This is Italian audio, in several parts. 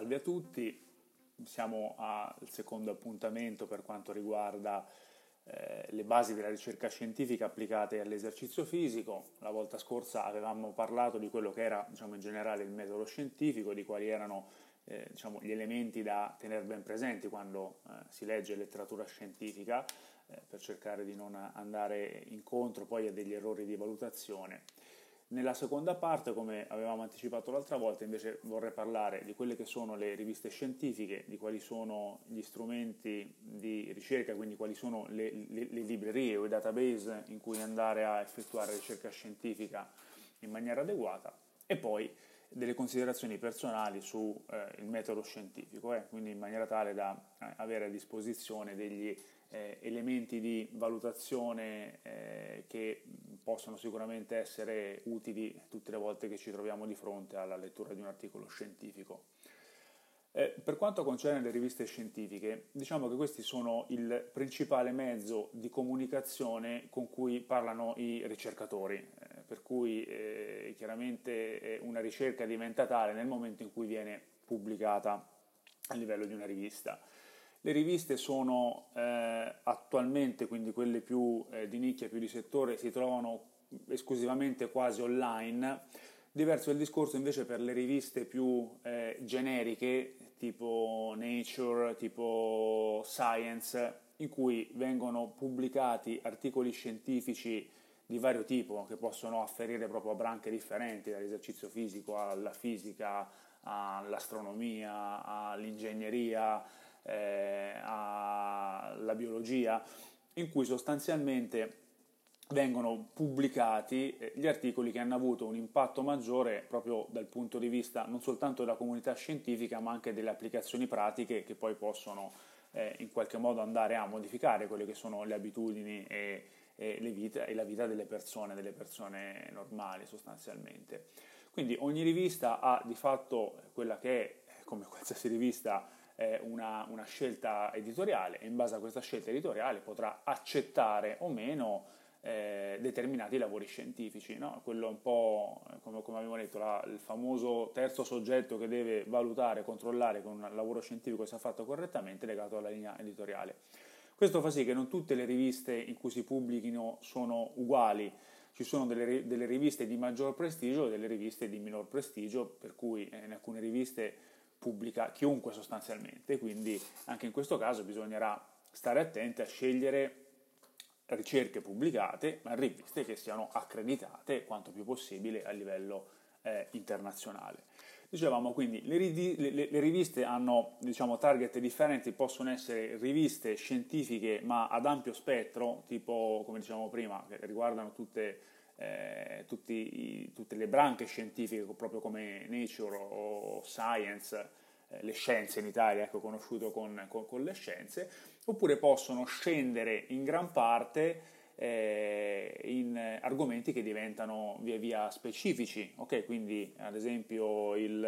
Salve a tutti, siamo al secondo appuntamento per quanto riguarda eh, le basi della ricerca scientifica applicate all'esercizio fisico. La volta scorsa avevamo parlato di quello che era diciamo, in generale il metodo scientifico, di quali erano eh, diciamo, gli elementi da tenere ben presenti quando eh, si legge letteratura scientifica eh, per cercare di non andare incontro poi a degli errori di valutazione. Nella seconda parte, come avevamo anticipato l'altra volta, invece vorrei parlare di quelle che sono le riviste scientifiche, di quali sono gli strumenti di ricerca, quindi quali sono le, le, le librerie o i database in cui andare a effettuare ricerca scientifica in maniera adeguata. E poi delle considerazioni personali sul eh, metodo scientifico, eh, quindi in maniera tale da eh, avere a disposizione degli eh, elementi di valutazione eh, che possono sicuramente essere utili tutte le volte che ci troviamo di fronte alla lettura di un articolo scientifico. Eh, per quanto concerne le riviste scientifiche, diciamo che questi sono il principale mezzo di comunicazione con cui parlano i ricercatori, per cui eh, chiaramente una ricerca diventa tale nel momento in cui viene pubblicata a livello di una rivista. Le riviste sono eh, attualmente, quindi quelle più eh, di nicchia, più di settore, si trovano esclusivamente quasi online. Diverso è il discorso invece per le riviste più eh, generiche, tipo Nature, tipo Science, in cui vengono pubblicati articoli scientifici di vario tipo che possono afferire proprio a branche differenti, dall'esercizio fisico alla fisica, all'astronomia, all'ingegneria, eh, alla biologia, in cui sostanzialmente vengono pubblicati eh, gli articoli che hanno avuto un impatto maggiore proprio dal punto di vista non soltanto della comunità scientifica ma anche delle applicazioni pratiche che poi possono eh, in qualche modo andare a modificare quelle che sono le abitudini e, e, le vita, e la vita delle persone, delle persone normali sostanzialmente. Quindi ogni rivista ha di fatto quella che è, come qualsiasi rivista, una, una, scelta editoriale e in base a questa scelta editoriale potrà accettare o meno eh, determinati lavori scientifici. No? Quello un po', come, come abbiamo detto, la, il famoso terzo soggetto che deve valutare, controllare che un lavoro scientifico sia fatto correttamente legato alla linea editoriale. Questo fa sì che non tutte le riviste in cui si pubblichino sono uguali, ci sono delle, delle riviste di maggior prestigio e delle riviste di minor prestigio, per cui eh, in alcune riviste pubblica chiunque sostanzialmente, quindi anche in questo caso bisognerà stare attenti a scegliere ricerche pubblicate, ma riviste che siano accreditate quanto più possibile a livello eh, internazionale. Dicevamo quindi, le, le, le riviste hanno diciamo, target differenti, possono essere riviste scientifiche ma ad ampio spettro, tipo come dicevamo prima, che riguardano tutte eh, tutti, tutte le branche scientifiche, proprio come Nature o Science, eh, le scienze in Italia, ecco, conosciuto con, con, con, le scienze, oppure possono scendere in gran parte eh, in argomenti che diventano via via specifici, ok? Quindi ad esempio il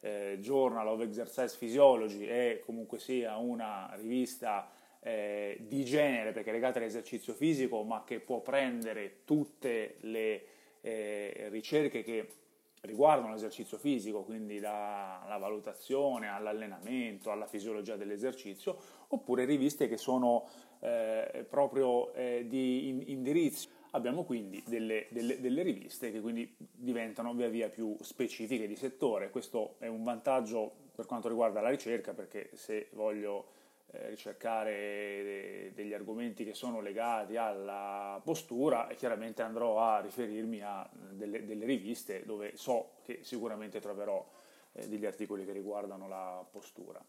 eh, Journal of Exercise Physiology è comunque sia una rivista eh, di genere perché è legata all'esercizio fisico, ma che può prendere tutte le eh, ricerche che riguardano l'esercizio fisico, quindi dalla valutazione all'allenamento, alla fisiologia dell'esercizio, oppure riviste che sono eh, proprio eh, di indirizzo. Abbiamo quindi delle, delle, delle, riviste che quindi diventano via via più specifiche di settore. Questo è un vantaggio per quanto riguarda la ricerca, perché se voglio eh, ricercare degli argomenti che sono legati alla postura e chiaramente andrò a riferirmi a delle, delle riviste dove so che sicuramente troverò eh, degli articoli che riguardano la postura.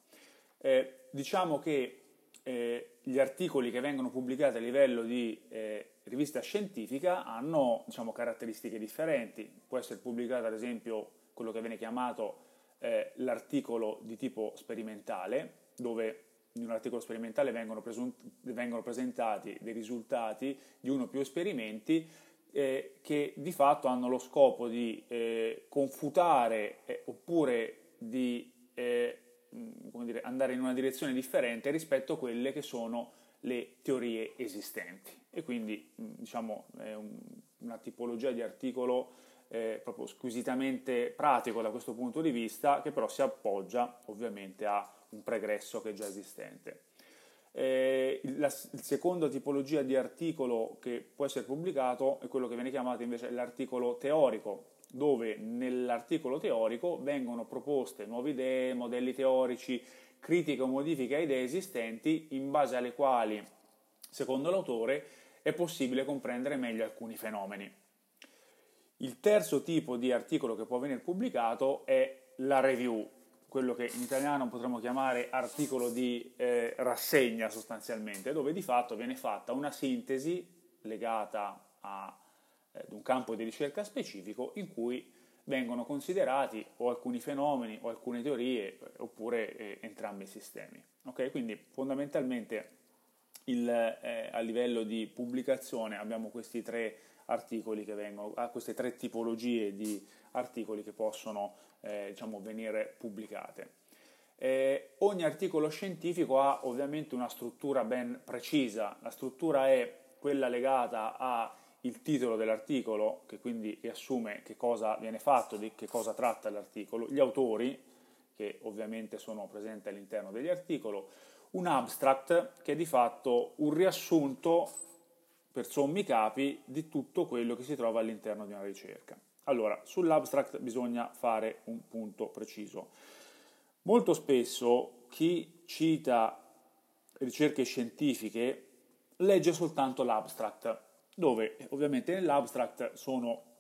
Eh, diciamo che eh, gli articoli che vengono pubblicati a livello di eh, rivista scientifica hanno diciamo, caratteristiche differenti. Può essere pubblicato ad esempio quello che viene chiamato eh, l'articolo di tipo sperimentale, dove in un articolo sperimentale vengono, presunt- vengono presentati dei risultati di uno o più esperimenti eh, che di fatto hanno lo scopo di eh, confutare eh, oppure di eh, dire, andare in una direzione differente rispetto a quelle che sono le teorie esistenti. E quindi diciamo, è un, una tipologia di articolo eh, proprio squisitamente pratico da questo punto di vista, che però si appoggia ovviamente a un pregresso che è già esistente. Eh, la seconda tipologia di articolo che può essere pubblicato è quello che viene chiamato invece l'articolo teorico, dove nell'articolo teorico vengono proposte nuove idee, modelli teorici, critiche o modifiche a idee esistenti in base alle quali, secondo l'autore, è possibile comprendere meglio alcuni fenomeni. Il terzo tipo di articolo che può venire pubblicato è la review, quello che in italiano potremmo chiamare articolo di eh, rassegna sostanzialmente, dove di fatto viene fatta una sintesi legata a, eh, ad un campo di ricerca specifico in cui vengono considerati o alcuni fenomeni o alcune teorie oppure eh, entrambi i sistemi. Okay? Quindi fondamentalmente il, eh, a livello di pubblicazione abbiamo questi tre articoli che vengono, a queste tre tipologie di articoli che possono eh, diciamo, venire pubblicate. Eh, ogni articolo scientifico ha ovviamente una struttura ben precisa, la struttura è quella legata al titolo dell'articolo, che quindi riassume che cosa viene fatto, di che cosa tratta l'articolo, gli autori, che ovviamente sono presenti all'interno degli articoli, un abstract che è di fatto un riassunto per sommi capi di tutto quello che si trova all'interno di una ricerca. Allora, sull'abstract bisogna fare un punto preciso. Molto spesso chi cita ricerche scientifiche legge soltanto l'abstract, dove ovviamente nell'abstract sono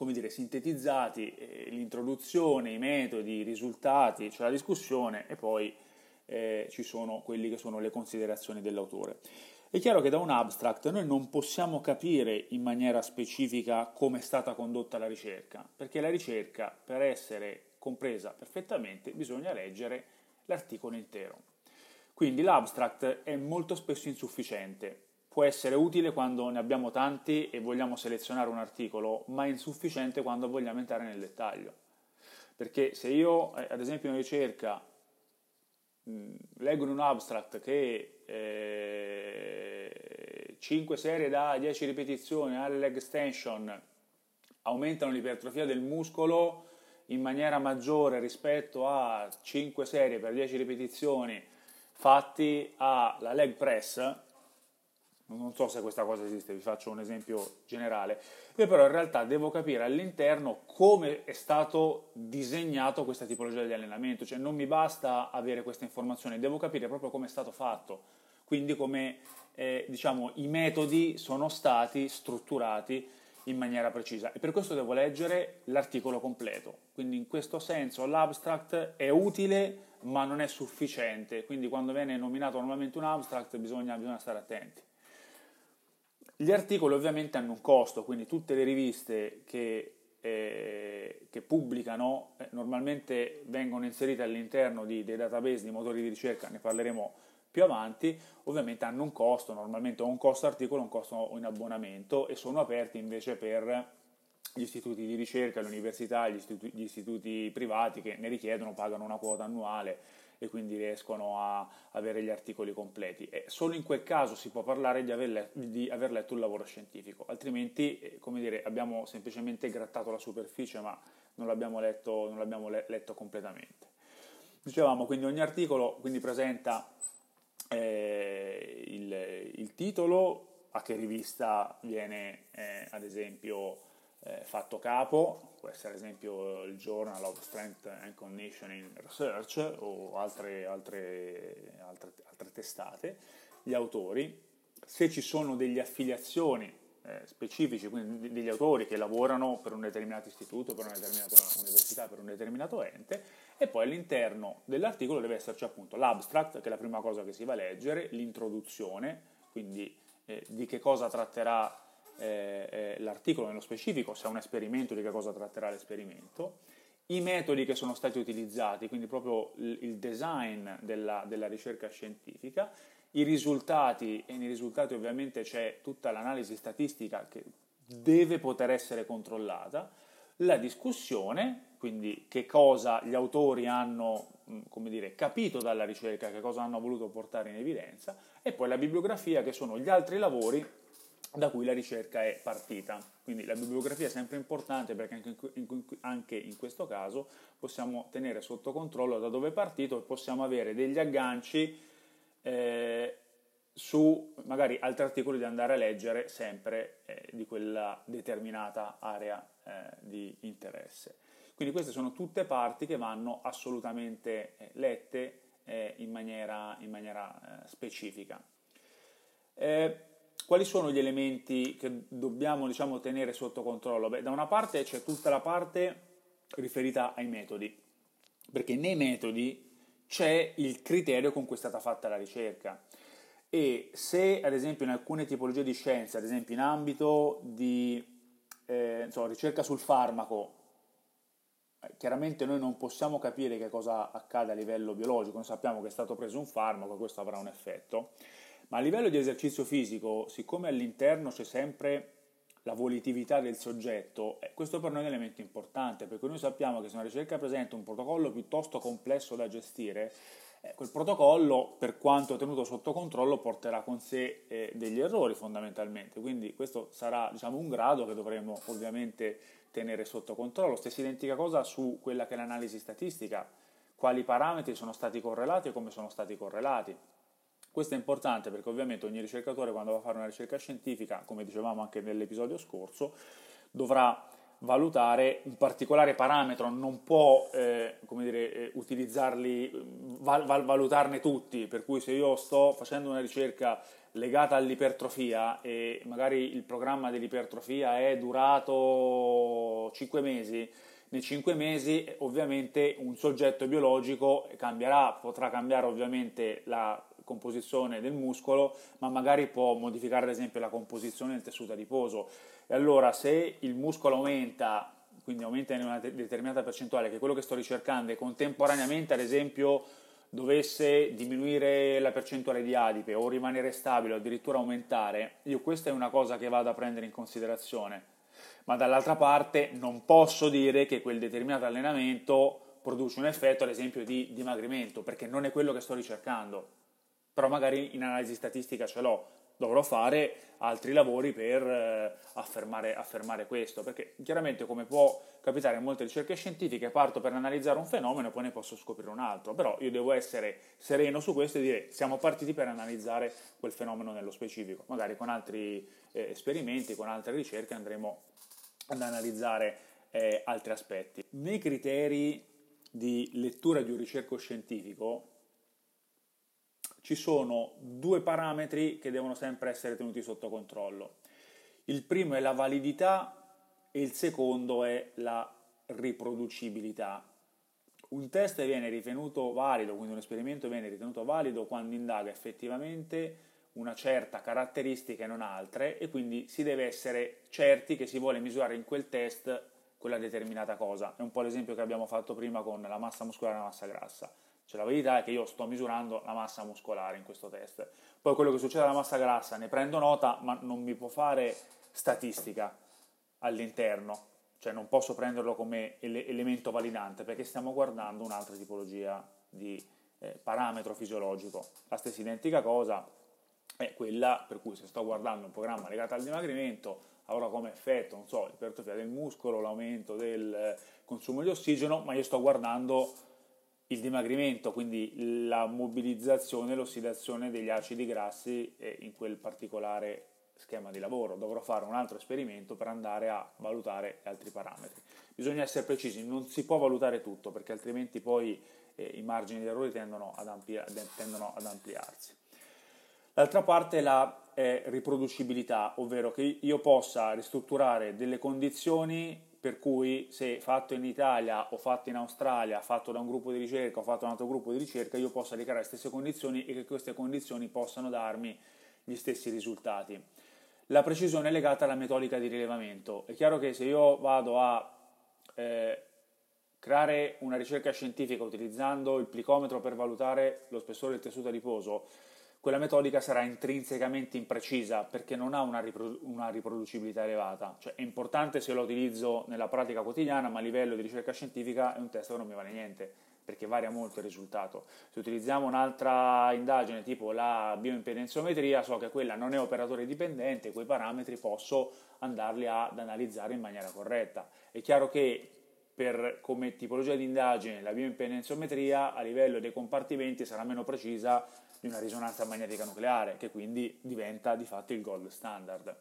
come dire, sintetizzati eh, l'introduzione, i metodi, i risultati, cioè la discussione e poi eh, ci sono quelli che sono le considerazioni dell'autore. È chiaro che da un abstract noi non possiamo capire in maniera specifica come è stata condotta la ricerca, perché la ricerca per essere compresa perfettamente bisogna leggere l'articolo intero. Quindi l'abstract è molto spesso insufficiente, può essere utile quando ne abbiamo tanti e vogliamo selezionare un articolo, ma è insufficiente quando vogliamo entrare nel dettaglio. Perché se io, eh, ad esempio in ricerca, mh, leggo in un abstract che eh, 5 serie da 10 ripetizioni alle leg extension aumentano l'ipertrofia del muscolo in maniera maggiore rispetto a 5 serie per 10 ripetizioni fatti alla leg press, non so se questa cosa esiste, vi faccio un esempio generale, io però in realtà devo capire all'interno come è stato disegnato questa tipologia di allenamento, cioè non mi basta avere questa informazione, devo capire proprio come è stato fatto. Quindi come eh, diciamo, i metodi sono stati strutturati in maniera precisa. E per questo devo leggere l'articolo completo. Quindi in questo senso l'abstract è utile ma non è sufficiente, quindi quando viene nominato normalmente un abstract bisogna, bisogna stare attenti. Gli articoli ovviamente hanno un costo, quindi tutte le riviste che, eh, che pubblicano eh, normalmente vengono inserite all'interno di, dei database di motori di ricerca, ne parleremo più avanti, ovviamente hanno un costo, normalmente o un costo articolo o un costo in abbonamento e sono aperti invece per gli istituti di ricerca, le università, gli istituti, gli istituti privati che ne richiedono, pagano una quota annuale e quindi riescono a avere gli articoli completi. E solo in quel caso si può parlare di aver, letto, di aver letto un lavoro scientifico, altrimenti eh, come dire, abbiamo semplicemente grattato la superficie ma non l'abbiamo letto, non l'abbiamo letto completamente. Dicevamo quindi ogni articolo quindi presenta eh, il, il, titolo, a che rivista viene eh, ad esempio eh, fatto capo, può essere ad esempio il Journal of Strength and Conditioning Research o altre, altre, altre, altre testate, gli autori, se ci sono delle affiliazioni eh, specifici, quindi degli autori che lavorano per un determinato istituto, per una determinata università, per un determinato ente, e poi all'interno dell'articolo deve esserci appunto l'abstract, che è la prima cosa che si va a leggere, l'introduzione, quindi eh, di che cosa tratterà eh, eh l'articolo nello specifico, se è un esperimento, di che cosa tratterà l'esperimento, i metodi che sono stati utilizzati, quindi proprio il design della, della ricerca scientifica, i risultati, e nei risultati ovviamente c'è tutta l'analisi statistica che deve poter essere controllata, la discussione, quindi che cosa gli autori hanno come dire, capito dalla ricerca, che cosa hanno voluto portare in evidenza, e poi la bibliografia, che sono gli altri lavori da cui la ricerca è partita. Quindi la bibliografia è sempre importante perché anche in, questo caso possiamo tenere sotto controllo da dove è partito e possiamo avere degli agganci eh, su magari altri articoli da andare a leggere sempre eh, di quella determinata area eh, di interesse. Quindi queste sono tutte parti che vanno assolutamente eh, lette eh, in maniera, in maniera eh, specifica. Eh, quali sono gli elementi che dobbiamo diciamo, tenere sotto controllo? Beh, da una parte c'è tutta la parte riferita ai metodi, perché nei metodi c'è il criterio con cui è stata fatta la ricerca e se ad esempio in alcune tipologie di scienze, ad esempio in ambito di eh, insomma, ricerca sul farmaco, eh, chiaramente noi non possiamo capire che cosa accade a livello biologico, non sappiamo che è stato preso un farmaco e questo avrà un effetto, ma a livello di esercizio fisico, siccome all'interno c'è sempre la volitività del soggetto, eh, questo per noi è un elemento importante, perché noi sappiamo che se una ricerca presenta un protocollo piuttosto complesso da gestire, eh, quel protocollo, per quanto tenuto sotto controllo, porterà con sé eh, degli errori fondamentalmente, quindi questo sarà diciamo, un grado che dovremo ovviamente tenere sotto controllo. Stessa identica cosa su quella che è l'analisi statistica, quali parametri sono stati correlati e come sono stati correlati questo è importante perché ovviamente ogni ricercatore quando va a fare una ricerca scientifica, come dicevamo anche nell'episodio scorso, dovrà valutare un particolare parametro, non può eh, dire, eh, utilizzarli, val, val, valutarne tutti, per cui se io sto facendo una ricerca legata all'ipertrofia e magari il programma dell'ipertrofia è durato 5 mesi, nei 5 mesi ovviamente un soggetto biologico cambierà, potrà cambiare ovviamente la composizione del muscolo, ma magari può modificare ad esempio la composizione del tessuto adiposo. E allora se il muscolo aumenta, quindi aumenta in una determinata percentuale, che è quello che sto ricercando, e contemporaneamente ad esempio dovesse diminuire la percentuale di adipe o rimanere stabile o addirittura aumentare, io questa è una cosa che vado a prendere in considerazione. Ma dall'altra parte non posso dire che quel determinato allenamento produce un effetto, ad esempio, di dimagrimento, perché non è quello che sto ricercando però magari in analisi statistica ce l'ho, dovrò fare altri lavori per eh, affermare, affermare, questo, perché chiaramente come può capitare in molte ricerche scientifiche parto per analizzare un fenomeno e poi ne posso scoprire un altro, però io devo essere sereno su questo e dire siamo partiti per analizzare quel fenomeno nello specifico, magari con altri eh, esperimenti, con altre ricerche andremo ad analizzare eh, altri aspetti. Nei criteri di lettura di un ricerco scientifico ci sono due parametri che devono sempre essere tenuti sotto controllo. Il primo è la validità e il secondo è la riproducibilità. Un test viene ritenuto valido, quindi un esperimento viene ritenuto valido quando indaga effettivamente una certa caratteristica e non altre e quindi si deve essere certi che si vuole misurare in quel test quella determinata cosa. È un po' l'esempio che abbiamo fatto prima con la massa muscolare e la massa grassa. Cioè la verità è che io sto misurando la massa muscolare in questo test. Poi quello che succede alla massa grassa ne prendo nota, ma non mi può fare statistica all'interno. Cioè non posso prenderlo come ele- elemento validante perché stiamo guardando un'altra tipologia di eh, parametro fisiologico. La stessa identica cosa è quella per cui se sto guardando un programma legato al dimagrimento avrò come effetto, non so, l'ipertrofia del muscolo, l'aumento del eh, consumo di ossigeno, ma io sto guardando il dimagrimento, quindi la mobilizzazione e l'ossidazione degli acidi grassi in quel particolare schema di lavoro. Dovrò fare un altro esperimento per andare a valutare altri parametri. Bisogna essere precisi, non si può valutare tutto perché altrimenti poi eh, i margini di errore tendono ad, amplia, tendono ad ampliarsi. L'altra parte è la eh, riproducibilità, ovvero che io possa ristrutturare delle condizioni per cui se fatto in Italia o fatto in Australia, fatto da un gruppo di ricerca o fatto da un altro gruppo di ricerca, io possa ricreare le stesse condizioni e che queste condizioni possano darmi gli stessi risultati. La precisione è legata alla metodica di rilevamento. È chiaro che se io vado a eh, creare una ricerca scientifica utilizzando il plicometro per valutare lo spessore del tessuto adiposo, quella metodica sarà intrinsecamente imprecisa perché non ha una, riprodu- una, riproducibilità elevata. Cioè è importante se lo utilizzo nella pratica quotidiana, ma a livello di ricerca scientifica è un test che non mi vale niente, perché varia molto il risultato. Se utilizziamo un'altra indagine tipo la bioimpedenziometria, so che quella non è operatore dipendente, quei parametri posso andarli ad analizzare in maniera corretta. È chiaro che per, come tipologia di indagine la bioimpedenziometria a livello dei compartimenti sarà meno precisa di una risonanza magnetica nucleare, che quindi diventa di fatto il gold standard.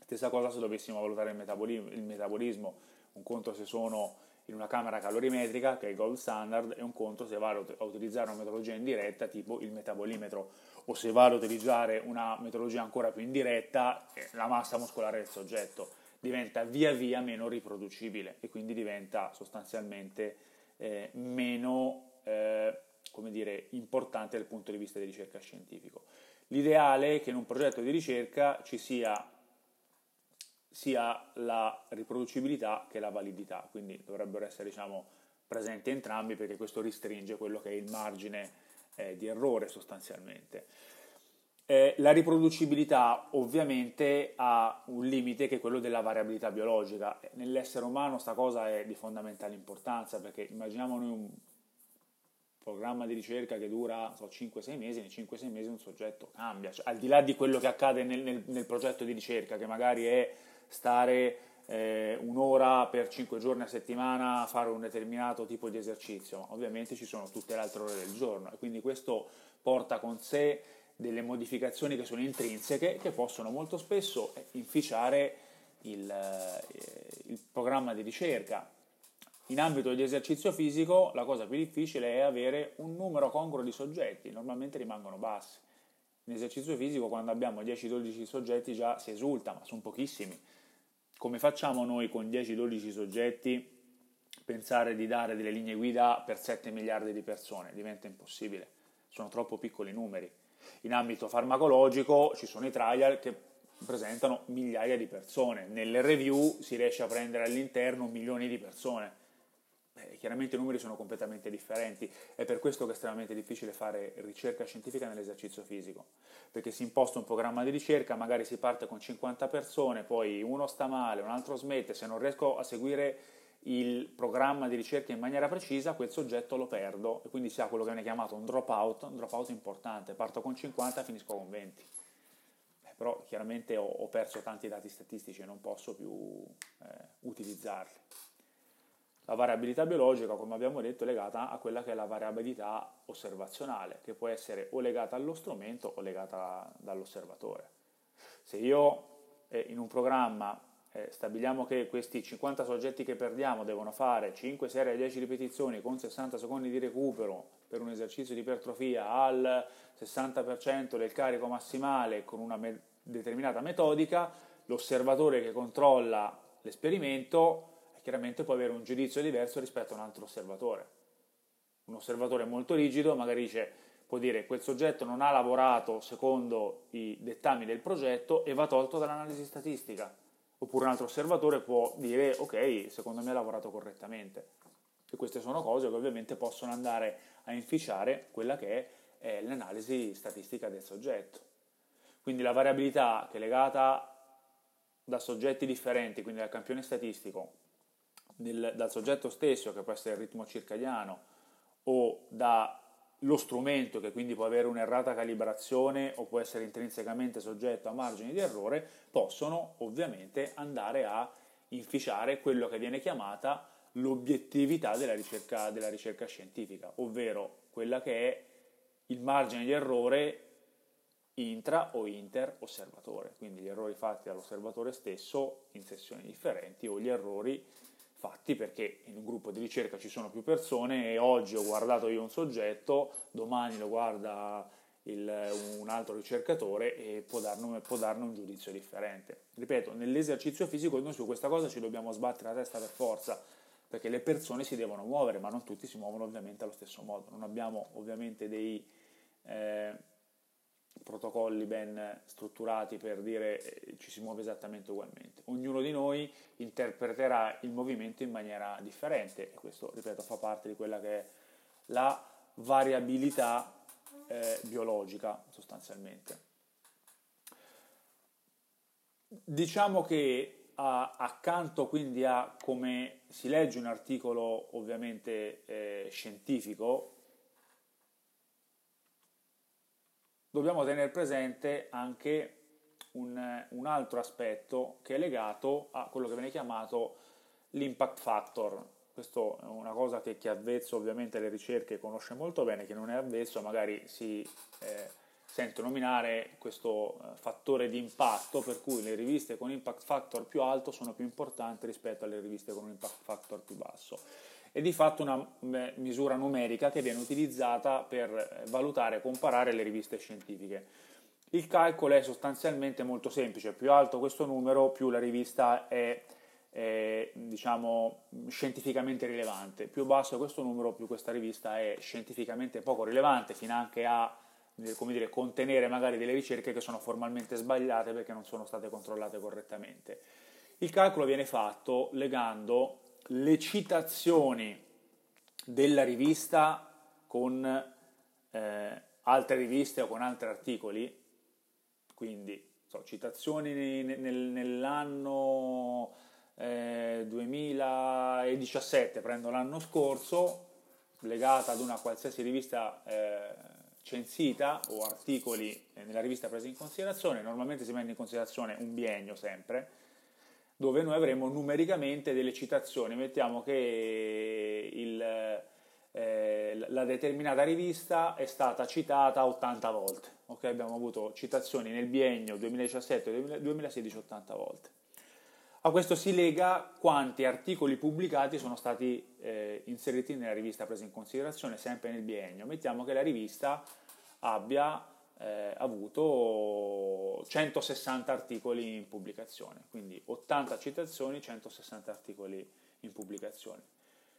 Stessa cosa se dovessimo valutare il metabolismo, il metabolismo un conto se sono in una camera calorimetrica, che è il gold standard, e un conto se vado a utilizzare una metodologia indiretta, tipo il metabolimetro, o se vado a utilizzare una metodologia ancora più indiretta, la massa muscolare del soggetto diventa via via meno riproducibile e quindi diventa sostanzialmente eh, meno eh, come dire, importante dal punto di vista di ricerca scientifico. L'ideale è che in un progetto di ricerca ci sia sia la riproducibilità che la validità, quindi dovrebbero essere diciamo, presenti entrambi perché questo ristringe quello che è il margine eh, di errore sostanzialmente. Eh, la riproducibilità ovviamente ha un limite che è quello della variabilità biologica. Nell'essere umano questa cosa è di fondamentale importanza perché immaginiamo noi un programma di ricerca che dura so, 5-6 mesi, nei 5-6 mesi un soggetto cambia, cioè, al di là di quello che accade nel, nel, nel progetto di ricerca che magari è stare eh, un'ora per 5 giorni a settimana a fare un determinato tipo di esercizio, ma ovviamente ci sono tutte le altre ore del giorno e quindi questo porta con sé delle modificazioni che sono intrinseche che possono molto spesso inficiare il, eh, il programma di ricerca. In ambito di esercizio fisico la cosa più difficile è avere un numero congruo di soggetti, normalmente rimangono bassi. In esercizio fisico quando abbiamo 10-12 soggetti già si esulta, ma sono pochissimi come facciamo noi con 10-12 soggetti pensare di dare delle linee guida per 7 miliardi di persone? Diventa impossibile, sono troppo piccoli numeri. In ambito farmacologico ci sono i trial che presentano migliaia di persone, nelle review si riesce a prendere all'interno milioni di persone eh, chiaramente i numeri sono completamente differenti, è per questo che è estremamente difficile fare ricerca scientifica nell'esercizio fisico, perché si imposta un programma di ricerca, magari si parte con 50 persone, poi uno sta male, un altro smette, se non riesco a seguire il programma di ricerca in maniera precisa, quel soggetto lo perdo e quindi si ha quello che viene chiamato un dropout, un dropout importante, parto con 50 e finisco con 20. Eh, però chiaramente ho, ho, perso tanti dati statistici e non posso più eh, utilizzarli. La variabilità biologica, come abbiamo detto, è legata a quella che è la variabilità osservazionale, che può essere o legata allo strumento o legata dall'osservatore. Se io eh, in un programma eh, stabiliamo che questi 50 soggetti che perdiamo devono fare 5 serie 10 ripetizioni con 60 secondi di recupero per un esercizio di ipertrofia al 60% del carico massimale con una me- determinata metodica, l'osservatore che controlla l'esperimento chiaramente può avere un giudizio diverso rispetto a un altro osservatore. Un osservatore molto rigido magari dice, può dire quel soggetto non ha lavorato secondo i dettami del progetto e va tolto dall'analisi statistica. Oppure un altro osservatore può dire ok, secondo me ha lavorato correttamente. E queste sono cose che ovviamente possono andare a inficiare quella che è l'analisi statistica del soggetto. Quindi la variabilità che è legata da soggetti differenti, quindi dal campione statistico, del, dal soggetto stesso, che può essere il ritmo circadiano, o dallo strumento, che quindi può avere un'errata calibrazione o può essere intrinsecamente soggetto a margini di errore, possono ovviamente andare a inficiare quello che viene chiamata l'obiettività della ricerca, della ricerca scientifica, ovvero quella che è il margine di errore intra o inter osservatore, quindi gli errori fatti dall'osservatore stesso in sessioni differenti o gli errori fatti perché in un gruppo di ricerca ci sono più persone e oggi ho guardato io un soggetto, domani lo guarda il, un altro ricercatore e può darne, può darne, un giudizio differente. Ripeto, nell'esercizio fisico noi su questa cosa ci dobbiamo sbattere la testa per forza, perché le persone si devono muovere, ma non tutti si muovono ovviamente allo stesso modo. Non abbiamo ovviamente dei... Eh, protocolli ben strutturati per dire eh, ci si muove esattamente ugualmente. Ognuno di noi interpreterà il movimento in maniera differente e questo, ripeto, fa parte di quella che è la variabilità eh, biologica sostanzialmente. Diciamo che a, accanto quindi a come si legge un articolo ovviamente eh, scientifico, dobbiamo tenere presente anche un, un, altro aspetto che è legato a quello che viene chiamato l'impact factor. Questo è una cosa che chi è avvezzo ovviamente alle ricerche conosce molto bene, chi non è avvezzo magari si eh, sente nominare questo eh, fattore di impatto per cui le riviste con impact factor più alto sono più importanti rispetto alle riviste con un impact factor più basso. È di fatto una misura numerica che viene utilizzata per eh, valutare e comparare le riviste scientifiche. Il calcolo è sostanzialmente molto semplice, più alto questo numero più la rivista è eh, diciamo scientificamente rilevante, più basso questo numero più questa rivista è scientificamente poco rilevante, fino anche a come dire, contenere magari delle ricerche che sono formalmente sbagliate perché non sono state controllate correttamente. Il calcolo viene fatto legando le citazioni della rivista con eh, altre riviste o con altri articoli, quindi so, citazioni nel, nell'anno eh, 2017, prendo l'anno scorso, legata ad una qualsiasi rivista eh, censita o articoli eh, nella rivista presi in considerazione, normalmente si prende in considerazione un biennio sempre, dove noi avremo numericamente delle citazioni, mettiamo che il, eh, la determinata rivista è stata citata 80 volte, okay? abbiamo avuto citazioni nel biennio 2017-2016 80 volte. A questo si lega quanti articoli pubblicati sono stati eh, inseriti nella rivista presa in considerazione, sempre nel biennio. Mettiamo che la rivista abbia eh, avuto 160 articoli in pubblicazione, quindi 80 citazioni, 160 articoli in pubblicazione.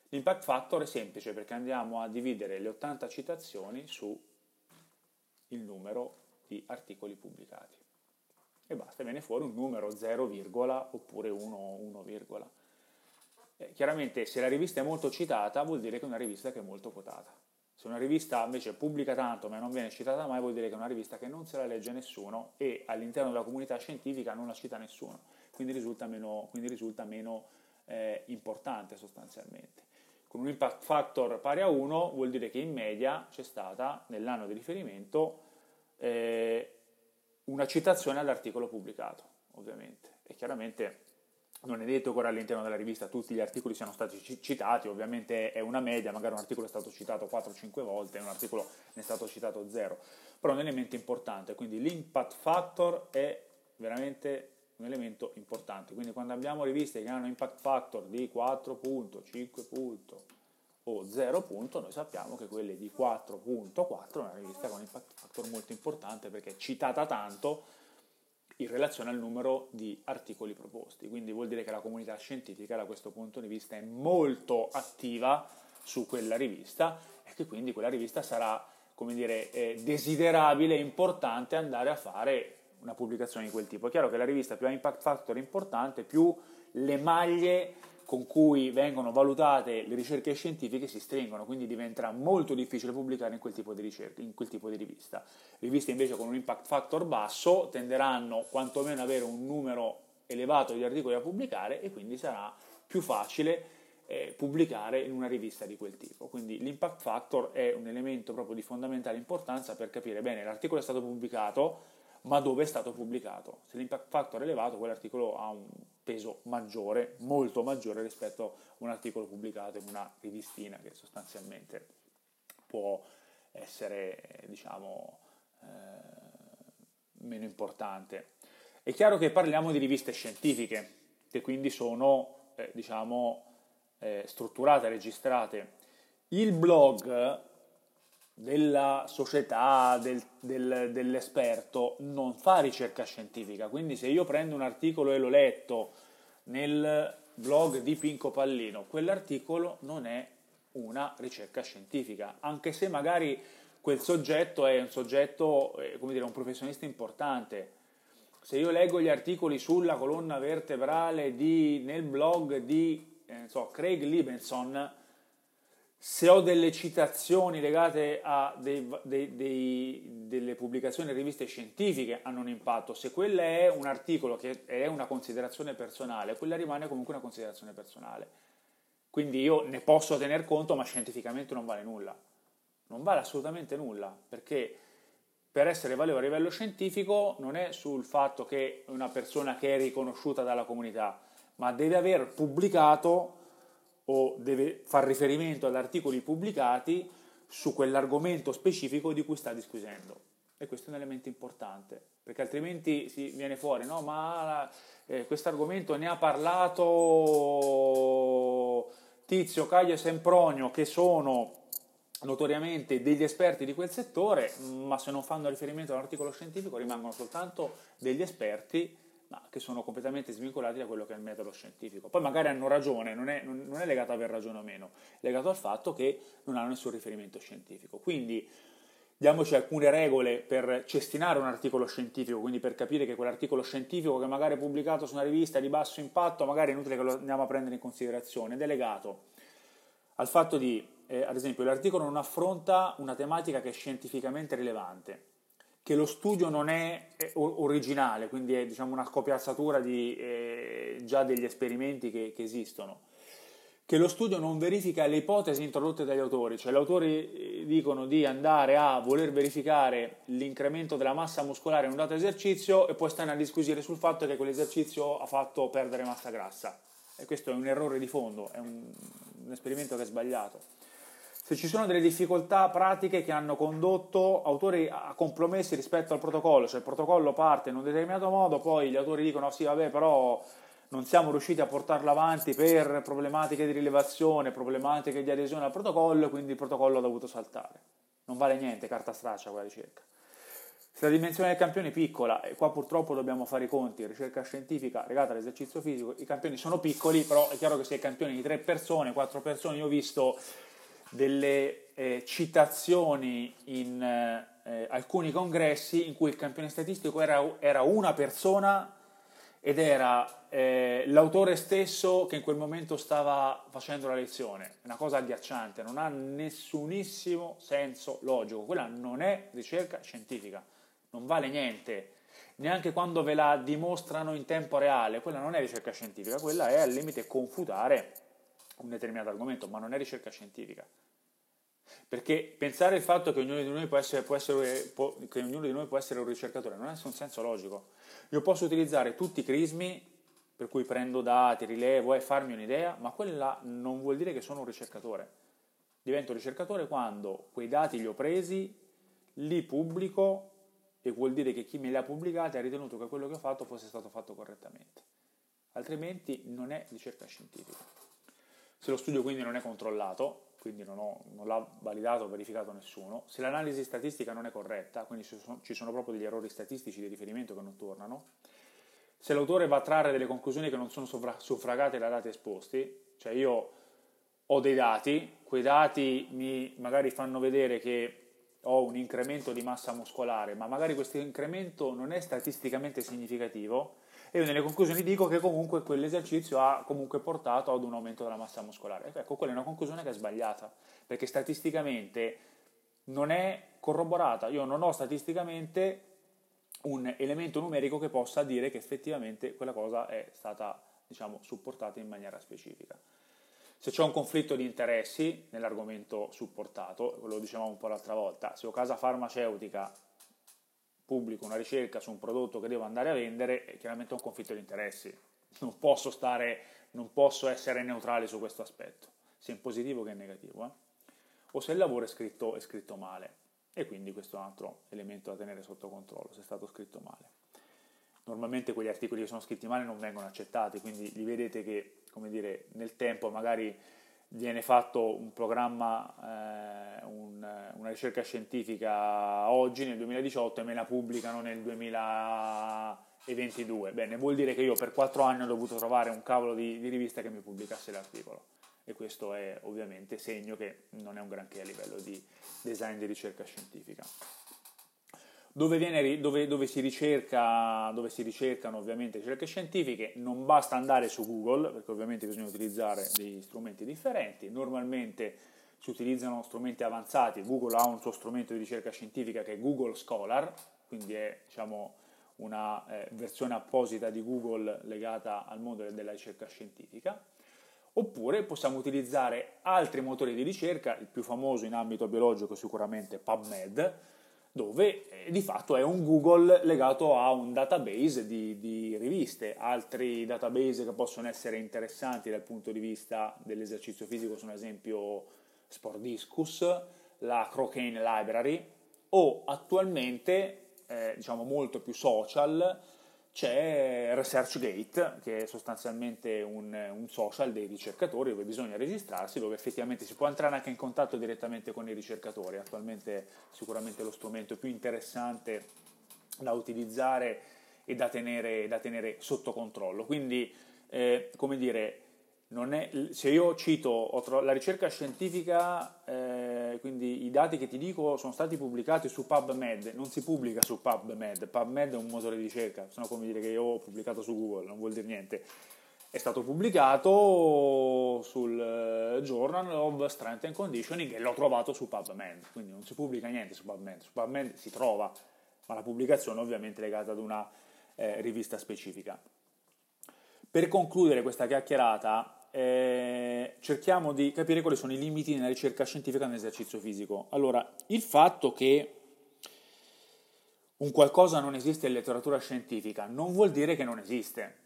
L'impact factor è semplice perché andiamo a dividere le 80 citazioni su il numero di articoli pubblicati e basta, viene fuori un numero 0, oppure 1, 1, eh, chiaramente se la rivista è molto citata vuol dire che è una rivista che è molto quotata. Se una rivista invece pubblica tanto ma non viene citata mai vuol dire che è una rivista che non se la legge nessuno e all'interno della comunità scientifica non la cita nessuno, quindi risulta meno, quindi risulta meno eh, importante sostanzialmente. Con un impact factor pari a 1 vuol dire che in media c'è stata nell'anno di riferimento eh, una citazione all'articolo pubblicato, ovviamente. E chiaramente non è detto che ora all'interno della rivista tutti gli articoli siano stati citati, ovviamente è una media, magari un articolo è stato citato 4-5 volte un articolo ne è stato citato 0, però è un elemento importante, quindi l'impact factor è veramente un elemento importante, quindi quando abbiamo riviste che hanno impact factor di 4 punto, 5 punto o 0 punto, noi sappiamo che quelle di 4.4 è una rivista con impact factor molto importante perché è citata tanto in relazione al numero di articoli proposti. Quindi vuol dire che la comunità scientifica da questo punto di vista è molto attiva su quella rivista e che quindi quella rivista sarà, come dire, eh, desiderabile e importante andare a fare una pubblicazione di quel tipo. È chiaro che la rivista più ha impact factor importante, più le maglie con cui vengono valutate le ricerche scientifiche si stringono, quindi diventerà molto difficile pubblicare in quel tipo di ricerca, in quel tipo di rivista. Riviste invece con un impact factor basso tenderanno quantomeno ad avere un numero elevato di articoli da pubblicare e quindi sarà più facile eh, pubblicare in una rivista di quel tipo. Quindi l'impact factor è un elemento proprio di fondamentale importanza per capire bene l'articolo è stato pubblicato, ma dove è stato pubblicato. Se l'impact factor è elevato, quell'articolo ha un peso maggiore, molto maggiore rispetto a un articolo pubblicato in una rivistina che sostanzialmente può essere, diciamo, eh, meno importante. È chiaro che parliamo di riviste scientifiche, che quindi sono, eh, diciamo, eh, strutturate, registrate. Il blog della società, del, del, dell'esperto, non fa ricerca scientifica. Quindi se io prendo un articolo e l'ho letto nel blog di Pinco Pallino, quell'articolo non è una ricerca scientifica, anche se magari quel soggetto è un soggetto, eh, come dire, un professionista importante. Se io leggo gli articoli sulla colonna vertebrale di, nel blog di eh, so, Craig Libenson, se ho delle citazioni legate a dei, dei, dei, delle pubblicazioni in riviste scientifiche hanno un impatto, se quella è un articolo che è una considerazione personale, quella rimane comunque una considerazione personale. Quindi io ne posso tener conto, ma scientificamente non vale nulla. Non vale assolutamente nulla, perché per essere valido a livello scientifico non è sul fatto che una persona che è riconosciuta dalla comunità, ma deve aver pubblicato o deve far riferimento ad articoli pubblicati su quell'argomento specifico di cui sta disquisendo. E questo è un elemento importante, perché altrimenti si viene fuori, no? Ma eh, questo argomento ne ha parlato Tizio, Caglio e Sempronio, che sono notoriamente degli esperti di quel settore, ma se non fanno riferimento all'articolo scientifico rimangono soltanto degli esperti ma che sono completamente svincolati da quello che è il metodo scientifico. Poi magari hanno ragione, non è, non è legato a aver ragione o meno, è legato al fatto che non hanno nessun riferimento scientifico. Quindi diamoci alcune regole per cestinare un articolo scientifico, quindi per capire che quell'articolo scientifico che magari è pubblicato su una rivista di basso impatto, magari è inutile che lo andiamo a prendere in considerazione, ed è legato al fatto di, eh, ad esempio, l'articolo non affronta una tematica che è scientificamente rilevante che lo studio non è originale, quindi è diciamo, una scopiazzatura di, eh, già degli esperimenti che, che, esistono, che lo studio non verifica le ipotesi introdotte dagli autori, cioè gli autori eh, dicono di andare a voler verificare l'incremento della massa muscolare in un dato esercizio e poi stanno a disquisire sul fatto che quell'esercizio ha fatto perdere massa grassa. E questo è un errore di fondo, è un, un esperimento che è sbagliato se ci sono delle difficoltà pratiche che hanno condotto autori a compromessi rispetto al protocollo, cioè il protocollo parte in un determinato modo, poi gli autori dicono sì vabbè però non siamo riusciti a portarlo avanti per problematiche di rilevazione, problematiche di adesione al protocollo, quindi il protocollo ha dovuto saltare. Non vale niente, carta straccia quella ricerca. Se la dimensione del campione è piccola, e qua purtroppo dobbiamo fare i conti, ricerca scientifica legata all'esercizio fisico, i campioni sono piccoli, però è chiaro che se i campioni di tre persone, quattro persone, io ho visto delle eh, citazioni in eh, alcuni congressi in cui il campione statistico era, era una persona ed era eh, l'autore stesso che in quel momento stava facendo la lezione. Una cosa agghiacciante, non ha nessunissimo senso logico. Quella non è ricerca scientifica, non vale niente. Neanche quando ve la dimostrano in tempo reale, quella non è ricerca scientifica, quella è al limite confutare un determinato argomento, ma non è ricerca scientifica. Perché pensare il fatto che ognuno di noi può essere, può essere, può, di noi può essere un ricercatore non ha nessun senso logico. Io posso utilizzare tutti i crismi per cui prendo dati, rilevo e farmi un'idea, ma quella non vuol dire che sono un ricercatore. Divento ricercatore quando quei dati li ho presi, li pubblico e vuol dire che chi me li ha pubblicati ha ritenuto che quello che ho fatto fosse stato fatto correttamente. Altrimenti non è ricerca scientifica. Se lo studio quindi non è controllato, quindi non, ho, non l'ha validato o verificato nessuno, se l'analisi statistica non è corretta, quindi ci sono, ci sono proprio degli errori statistici di riferimento che non tornano, se l'autore va a trarre delle conclusioni che non sono suffragate da dati esposti, cioè io ho dei dati, quei dati mi magari fanno vedere che ho un incremento di massa muscolare, ma magari questo incremento non è statisticamente significativo, e io nelle conclusioni dico che comunque quell'esercizio ha comunque portato ad un aumento della massa muscolare. Ecco, quella è una conclusione che è sbagliata, perché statisticamente non è corroborata. Io non ho statisticamente un elemento numerico che possa dire che effettivamente quella cosa è stata, diciamo, supportata in maniera specifica. Se c'è un conflitto di interessi nell'argomento supportato, lo dicevamo un po' l'altra volta, se ho casa farmaceutica pubblico una ricerca su un prodotto che devo andare a vendere, è chiaramente un conflitto di interessi. Non posso, stare, non posso essere neutrale su questo aspetto, sia in positivo che in negativo. Eh? O se il lavoro è scritto, è scritto male. E quindi questo è un altro elemento da tenere sotto controllo, se è stato scritto male. Normalmente quegli articoli che sono scritti male non vengono accettati, quindi li vedete che, come dire, nel tempo magari viene fatto un programma, eh, un, una ricerca scientifica oggi nel 2018 e me la pubblicano nel 2022. Bene, vuol dire che io per quattro anni ho dovuto trovare un cavolo di, di rivista che mi pubblicasse l'articolo e questo è ovviamente segno che non è un granché a livello di design di ricerca scientifica. Dove, viene, dove, dove, si ricerca, dove, si ricercano ovviamente ricerche scientifiche, non basta andare su Google, perché ovviamente bisogna utilizzare degli strumenti differenti. Normalmente si utilizzano strumenti avanzati, Google ha un suo strumento di ricerca scientifica che è Google Scholar, quindi è diciamo, una eh, versione apposita di Google legata al mondo della ricerca scientifica, oppure possiamo utilizzare altri motori di ricerca, il più famoso in ambito biologico sicuramente PubMed, dove eh, di fatto è un Google legato a un database di, di, riviste. Altri database che possono essere interessanti dal punto di vista dell'esercizio fisico sono ad esempio Sport Discus, la Crocaine Library o attualmente, eh, diciamo molto più social, c'è ResearchGate, che è sostanzialmente un, un, social dei ricercatori dove bisogna registrarsi, dove effettivamente si può entrare anche in contatto direttamente con i ricercatori. Attualmente sicuramente lo strumento più interessante da utilizzare e da tenere, da tenere sotto controllo. Quindi, eh, come dire, è, se io cito la ricerca scientifica, eh, quindi i dati che ti dico sono stati pubblicati su PubMed, non si pubblica su PubMed, PubMed è un motore di ricerca, se come dire che io ho pubblicato su Google, non vuol dire niente. È stato pubblicato sul eh, Journal of Strength and Conditioning e l'ho trovato su PubMed, quindi non si pubblica niente su PubMed, su PubMed si trova, ma la pubblicazione ovviamente è legata ad una eh, rivista specifica. Per concludere questa chiacchierata, eh, cerchiamo di capire quali sono i limiti nella ricerca scientifica nell'esercizio fisico. Allora, il fatto che un qualcosa non esiste in letteratura scientifica non vuol dire che non esiste.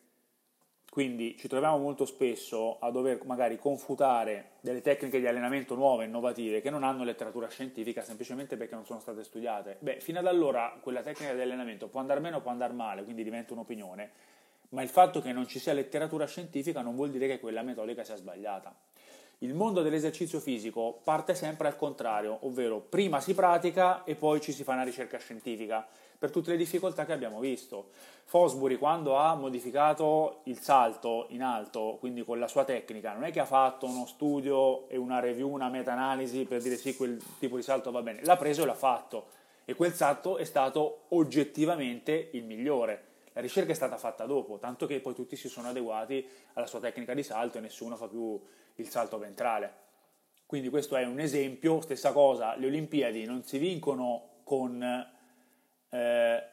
Quindi ci troviamo molto spesso a dover magari confutare delle tecniche di allenamento nuove, innovative, che non hanno letteratura scientifica semplicemente perché non sono state studiate. Beh, fino ad allora quella tecnica di allenamento può andare bene o può andare male, quindi diventa un'opinione, ma il fatto che non ci sia letteratura scientifica non vuol dire che quella metodica sia sbagliata. Il mondo dell'esercizio fisico parte sempre al contrario, ovvero prima si pratica e poi ci si fa una ricerca scientifica, per tutte le difficoltà che abbiamo visto. Fosbury quando ha modificato il salto in alto, quindi con la sua tecnica, non è che ha fatto uno studio e una review, una meta-analisi per dire sì, quel tipo di salto va bene, l'ha preso e l'ha fatto e quel salto è stato oggettivamente il migliore la ricerca è stata fatta dopo, tanto che poi tutti si sono adeguati alla sua tecnica di salto e nessuno fa più il salto ventrale. Quindi questo è un esempio, stessa cosa, le Olimpiadi non si vincono con eh,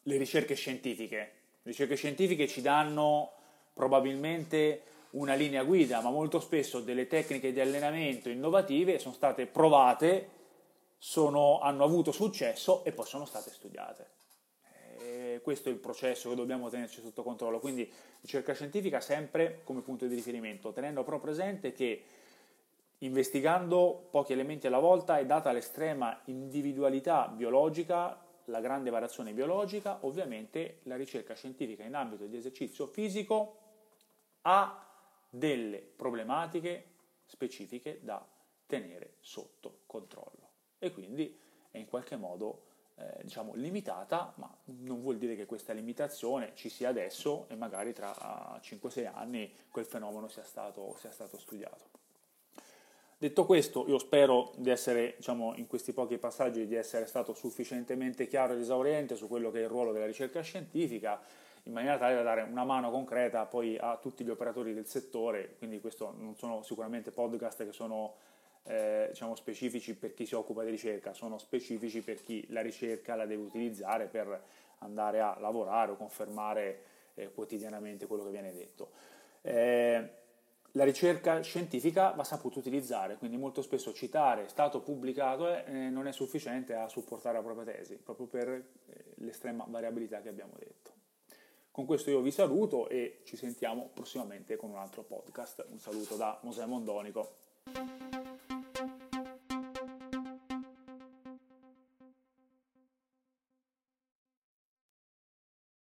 le ricerche scientifiche. Le ricerche scientifiche ci danno probabilmente una linea guida, ma molto spesso delle tecniche di allenamento innovative sono state provate, sono, hanno avuto successo e poi sono state studiate questo è il processo che dobbiamo tenerci sotto controllo. Quindi ricerca scientifica sempre come punto di riferimento, tenendo però presente che investigando pochi elementi alla volta e data l'estrema individualità biologica, la grande variazione biologica, ovviamente la ricerca scientifica in ambito di esercizio fisico ha delle problematiche specifiche da tenere sotto controllo e quindi è in qualche modo eh, diciamo limitata, ma non vuol dire che questa limitazione ci sia adesso e magari tra 5-6 anni quel fenomeno sia stato, sia stato studiato. Detto questo, io spero di essere, diciamo, in questi pochi passaggi, di essere stato sufficientemente chiaro ed esauriente su quello che è il ruolo della ricerca scientifica, in maniera tale da dare una mano concreta poi a tutti gli operatori del settore, quindi questo non sono sicuramente podcast che sono eh, diciamo, specifici per chi si occupa di ricerca, sono specifici per chi la ricerca la deve utilizzare per andare a lavorare o confermare eh, quotidianamente quello che viene detto. Eh, la ricerca scientifica va saputa utilizzare, quindi molto spesso citare stato pubblicato eh, non è sufficiente a supportare la propria tesi, proprio per eh, l'estrema variabilità che abbiamo detto. Con questo io vi saluto e ci sentiamo prossimamente con un altro podcast. Un saluto da Mosè Mondonico.